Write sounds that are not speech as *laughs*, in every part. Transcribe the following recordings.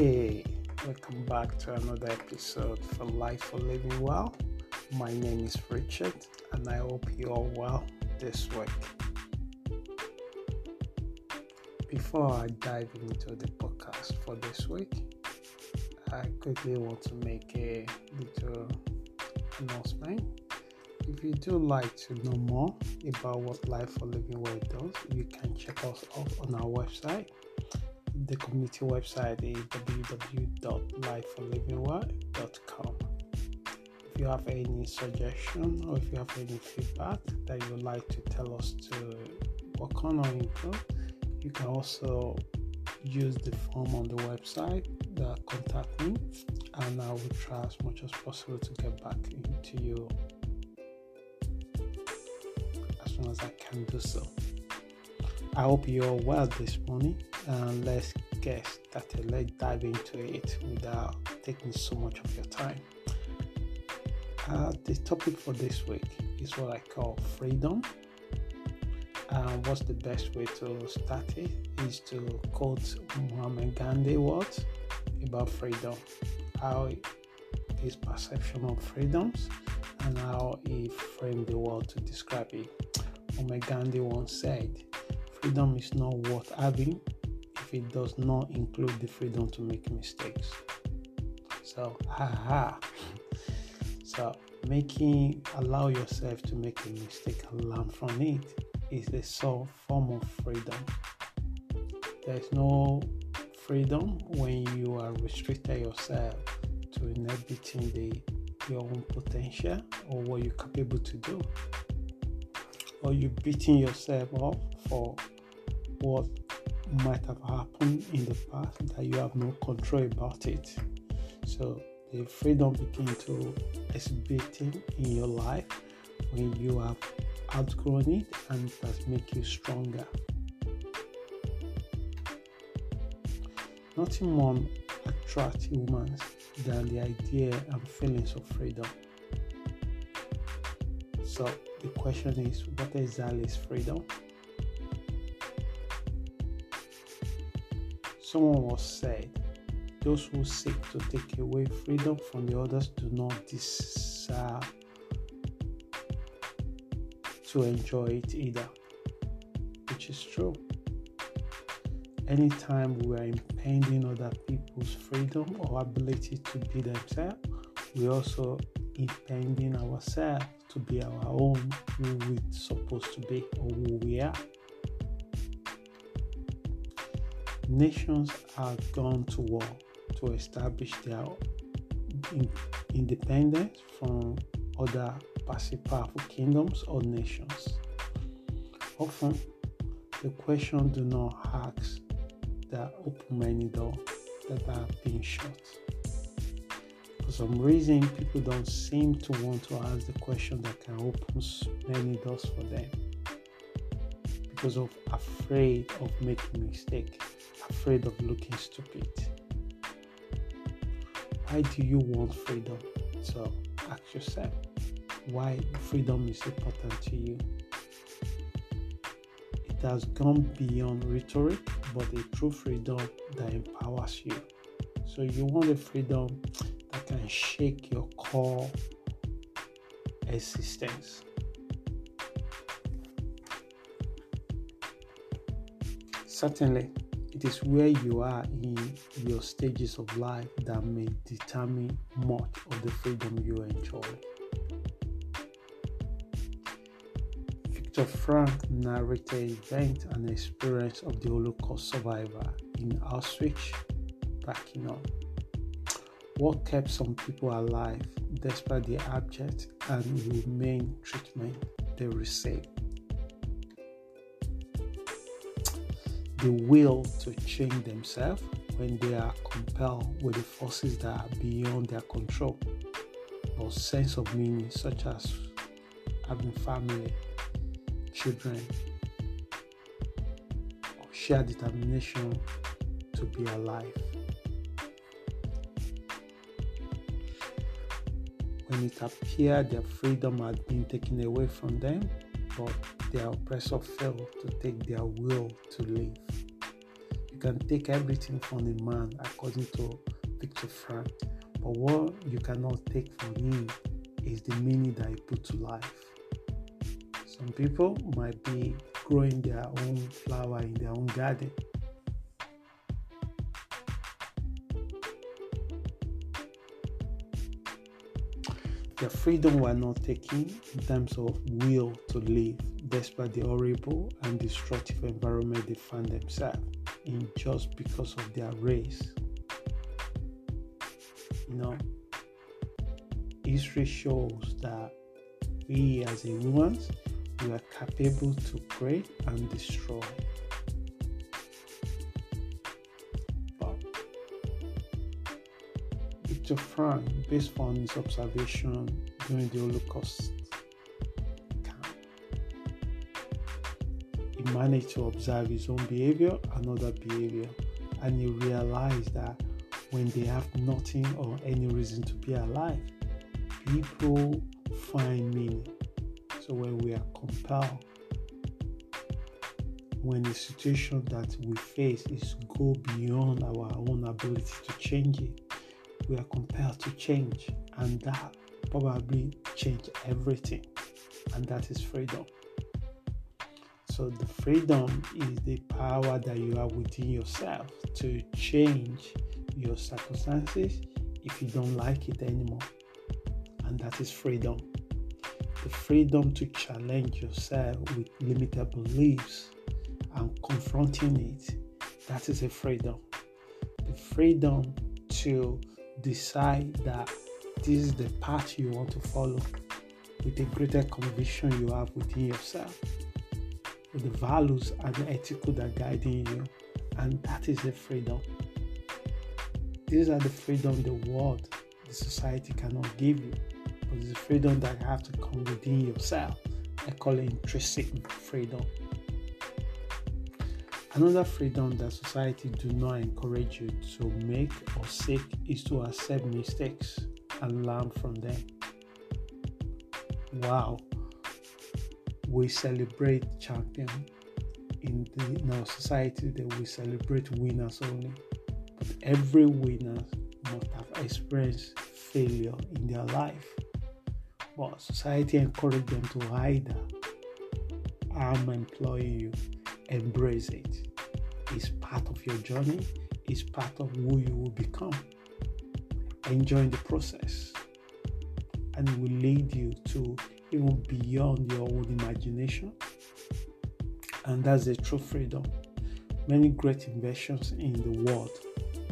Hey, welcome back to another episode for Life for Living Well. My name is Richard, and I hope you are well this week. Before I dive into the podcast for this week, I quickly want to make a little announcement. If you do like to know more about what Life for Living Well does, you can check us out on our website the community website is www.lifeforlivingwell.com. If you have any suggestion or if you have any feedback that you would like to tell us to work on or improve, you can also use the form on the website, that contact me, and I will try as much as possible to get back into you as soon as I can do so. I hope you're well this morning and let's get started. Let's dive into it without taking so much of your time. Uh, the topic for this week is what I call freedom. And what's the best way to start it is to quote Mahatma Gandhi words about freedom, how his perception of freedoms, and how he framed the world to describe it. Mahatma Gandhi once said, Freedom is not worth having it does not include the freedom to make mistakes. So, haha. *laughs* So, making allow yourself to make a mistake and learn from it is the sole form of freedom. There's no freedom when you are restricted yourself to inhibiting the your own potential or what you're capable to do or you beating yourself up for what might have happened in the past that you have no control about it. So the freedom begin to exhibiting in your life when you have outgrown it and it has make you stronger. Nothing more attracts humans than the idea and feelings of freedom. So the question is what exactly is freedom? Someone was said, Those who seek to take away freedom from the others do not deserve to enjoy it either, which is true. Anytime we are impeding other people's freedom or ability to be themselves, we also impeding ourselves to be our own who we're supposed to be or who we are. Nations have gone to war to establish their independence from other powerful kingdoms or nations. Often, the question do not ask that open many doors that are being shut. For some reason, people don't seem to want to ask the question that can open many doors for them because of afraid of making mistake afraid of looking stupid. Why do you want freedom? So ask yourself why freedom is important to you. It has gone beyond rhetoric, but a true freedom that empowers you. So you want a freedom that can shake your core existence. Certainly, it is where you are in your stages of life that may determine much of the freedom you enjoy. Viktor Frankl narrated event and experience of the Holocaust survivor in Auschwitz, Birkenau. What kept some people alive despite the abject and inhumane treatment they received? The will to change themselves when they are compelled with the forces that are beyond their control, or sense of meaning, such as having family, children, or sheer determination to be alive. When it appeared their freedom had been taken away from them, but their oppressor failed to take their will to live. You can take everything from a man, according to Viktor Frankl, but what you cannot take from him is the meaning that he put to life. Some people might be growing their own flower in their own garden. Their freedom were not taken in terms of will to live, despite the horrible and destructive environment they found themselves in just because of their race. You know, history shows that we as humans we are capable to create and destroy. Viktor Frankl based on his observation during the Holocaust camp, he managed to observe his own behavior and other behavior, and he realized that when they have nothing or any reason to be alive, people find meaning. So when we are compelled, when the situation that we face is go beyond our own ability to change it, we are compelled to change, and that probably change everything, and that is freedom. So the freedom is the power that you have within yourself to change your circumstances if you don't like it anymore and that is freedom. The freedom to challenge yourself with limited beliefs and confronting it. That is a freedom. The freedom to decide that this is the path you want to follow with a greater conviction you have within yourself, with the values and the ethical that are guiding you, and that is the freedom. These are the freedom the world, the society cannot give you but it's a freedom that you have to come within yourself. I call it intrinsic freedom. Another freedom that society do not encourage you to make or seek is to accept mistakes and learn from them. Wow, we celebrate champion in, the, in our society that we celebrate winners only. But every winner must have experienced failure in their life but society encourage them to hide I'm employing you. Embrace it. It's part of your journey, is part of who you will become. Enjoy the process. And will lead you to even beyond your own imagination. And that's the true freedom. Many great inventions in the world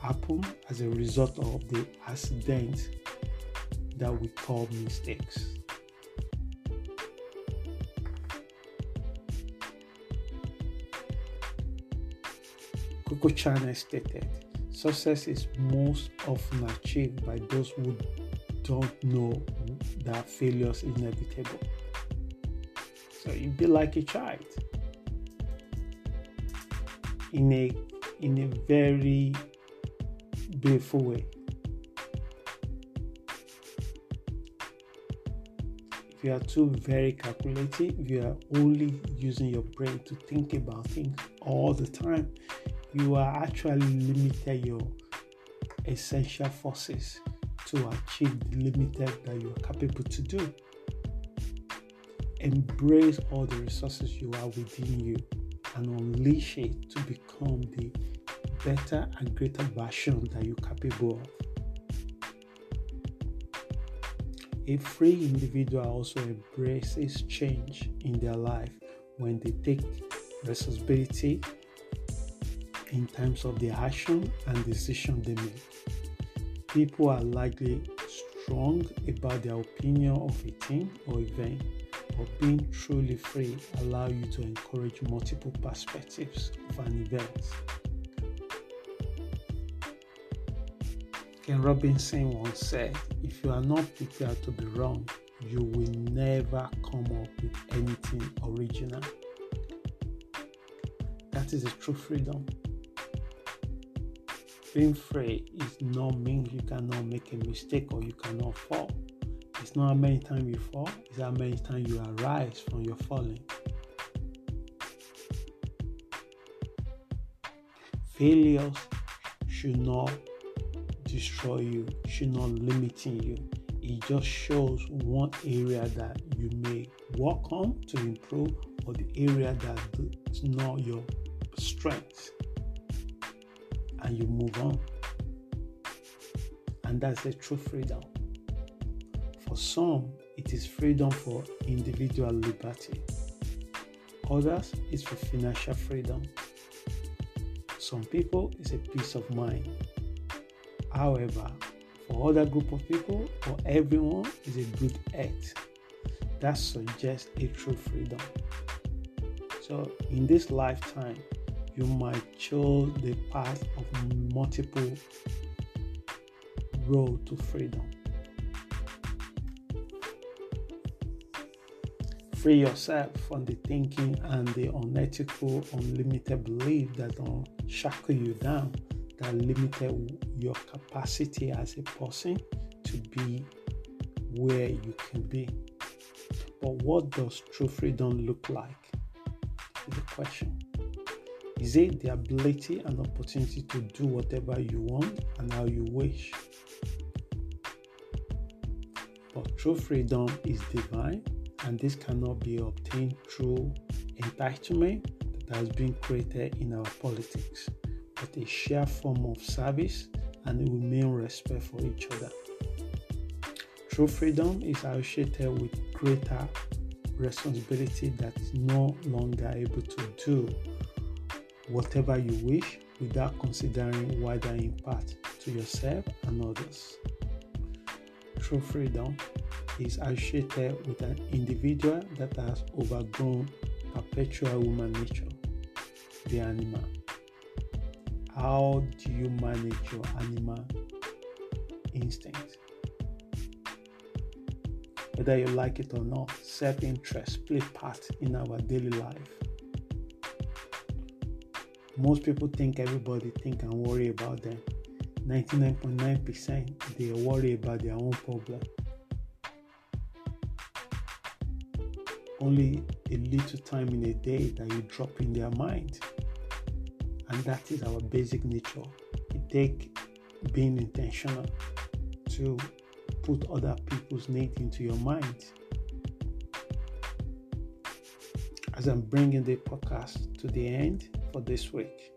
happen as a result of the accident that we call mistakes. Coco Chanel stated, success is most often achieved by those who don't know that failure is inevitable. So you be like a child in a in a very beautiful way. If you are too very calculative, you are only using your brain to think about things all the time, you are actually limited your essential forces to achieve the limited that you are capable to do. Embrace all the resources you are within you and unleash it to become the better and greater version that you're capable of. A free individual also embraces change in their life when they take responsibility in terms of the action and decision they make. People are likely strong about their opinion of a thing or event, but being truly free allows you to encourage multiple perspectives of an event. Ken Robinson once said, if you are not prepared to be wrong, you will never come up with anything original. That is a true freedom. Being free is not mean you cannot make a mistake or you cannot fall. It's not how many times you fall, it's how many times you arise from your falling. failures should not destroy you, should not limiting you. It just shows one area that you may work on to improve or the area that is not your strength. And you move on. And that's a true freedom. For some, it is freedom for individual liberty. Others, it's for financial freedom. Some people, it's a peace of mind. However, for other group of people or everyone, is a good act. That suggests a true freedom. So, in this lifetime, you might choose the path of multiple road to freedom. Free yourself from the thinking and the unethical, unlimited belief that don't shackle you down, that limited your capacity as a person to be where you can be. But what does true freedom look like? Is the question. Is it the ability and opportunity to do whatever you want and how you wish? But true freedom is divine and this cannot be obtained through entitlement that has been created in our politics, but a shared form of service and a main respect for each other. True freedom is associated with greater responsibility that is no longer able to do whatever you wish without considering wider impact to yourself and others. True freedom is associated with an individual that has overgrown perpetual human nature, the animal. How do you manage your animal instinct? Whether you like it or not, self interest play part in our daily life. Most people think everybody think and worry about them. 99.9% they worry about their own problem. only a little time in a day that you drop in their mind. And that is our basic nature. It takes being intentional to put other people's needs into your mind. As I'm bringing the podcast to the end for this week,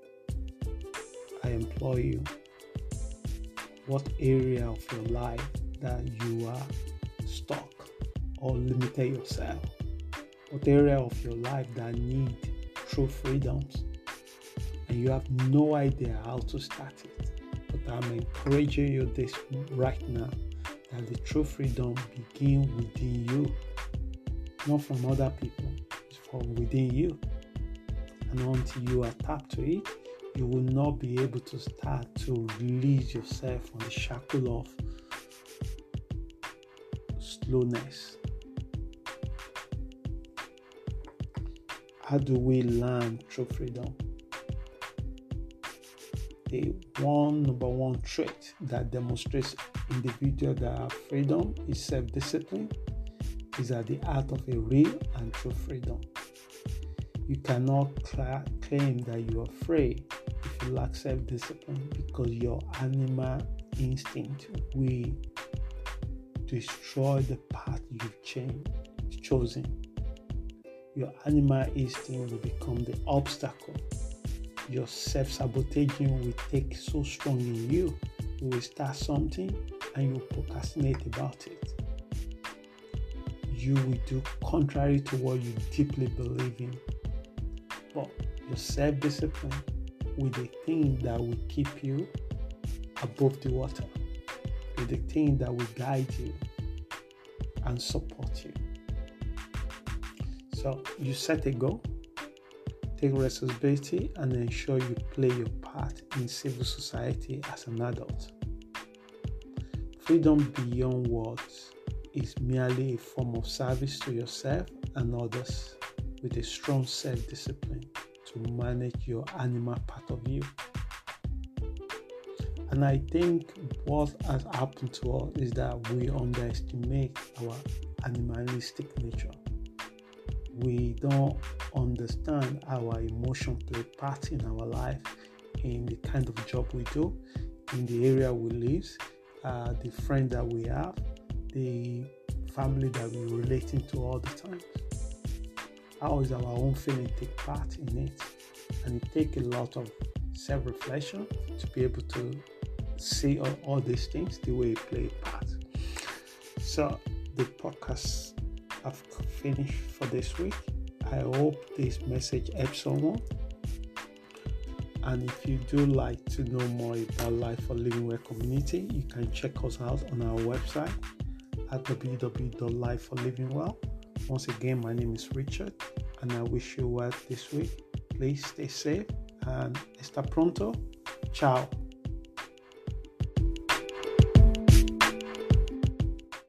I implore you what area of your life that you are stuck or limited yourself? What area of your life that need true freedoms? And you have no idea how to start it. But i'm encouraging you this right now that the true freedom begin within you. Not from other people it's from within you and until you are tapped to it you will not be able to start to release yourself from the shackle of slowness How do we learn true freedom? The one number one trait that demonstrates individuals that have freedom is self-discipline. Is at the heart of a real and true freedom. You cannot cl- claim that you are free if you lack self-discipline because your animal instinct will destroy the path you've changed, chosen your animal instinct will become the obstacle. Your self sabotaging will take so strong in you. You will start something and you procrastinate about it. You will do contrary to what you deeply believe in. Your self discipline with the thing that will keep you above the water, with the thing that will guide you and support you. So you set a goal, take responsibility, and ensure you play your part in civil society as an adult. Freedom beyond words is merely a form of service to yourself and others with a strong self discipline to manage your animal part of you. And I think what has happened to us is that we underestimate our animalistic nature we don't understand our emotion play part in our life in the kind of job we do, in the area we live, uh, the friend that we have, the family that we're relating to all the time. How is our own feeling take part in it? And it takes a lot of self-reflection to be able to see all, all these things the way it play part. So the podcast have finished for this week. I hope this message helps someone. And if you do like to know more about Life for Living Well community, you can check us out on our website at www.lifeforlivingwell. Once again, my name is Richard, and I wish you well this week. Please stay safe and está pronto. Ciao.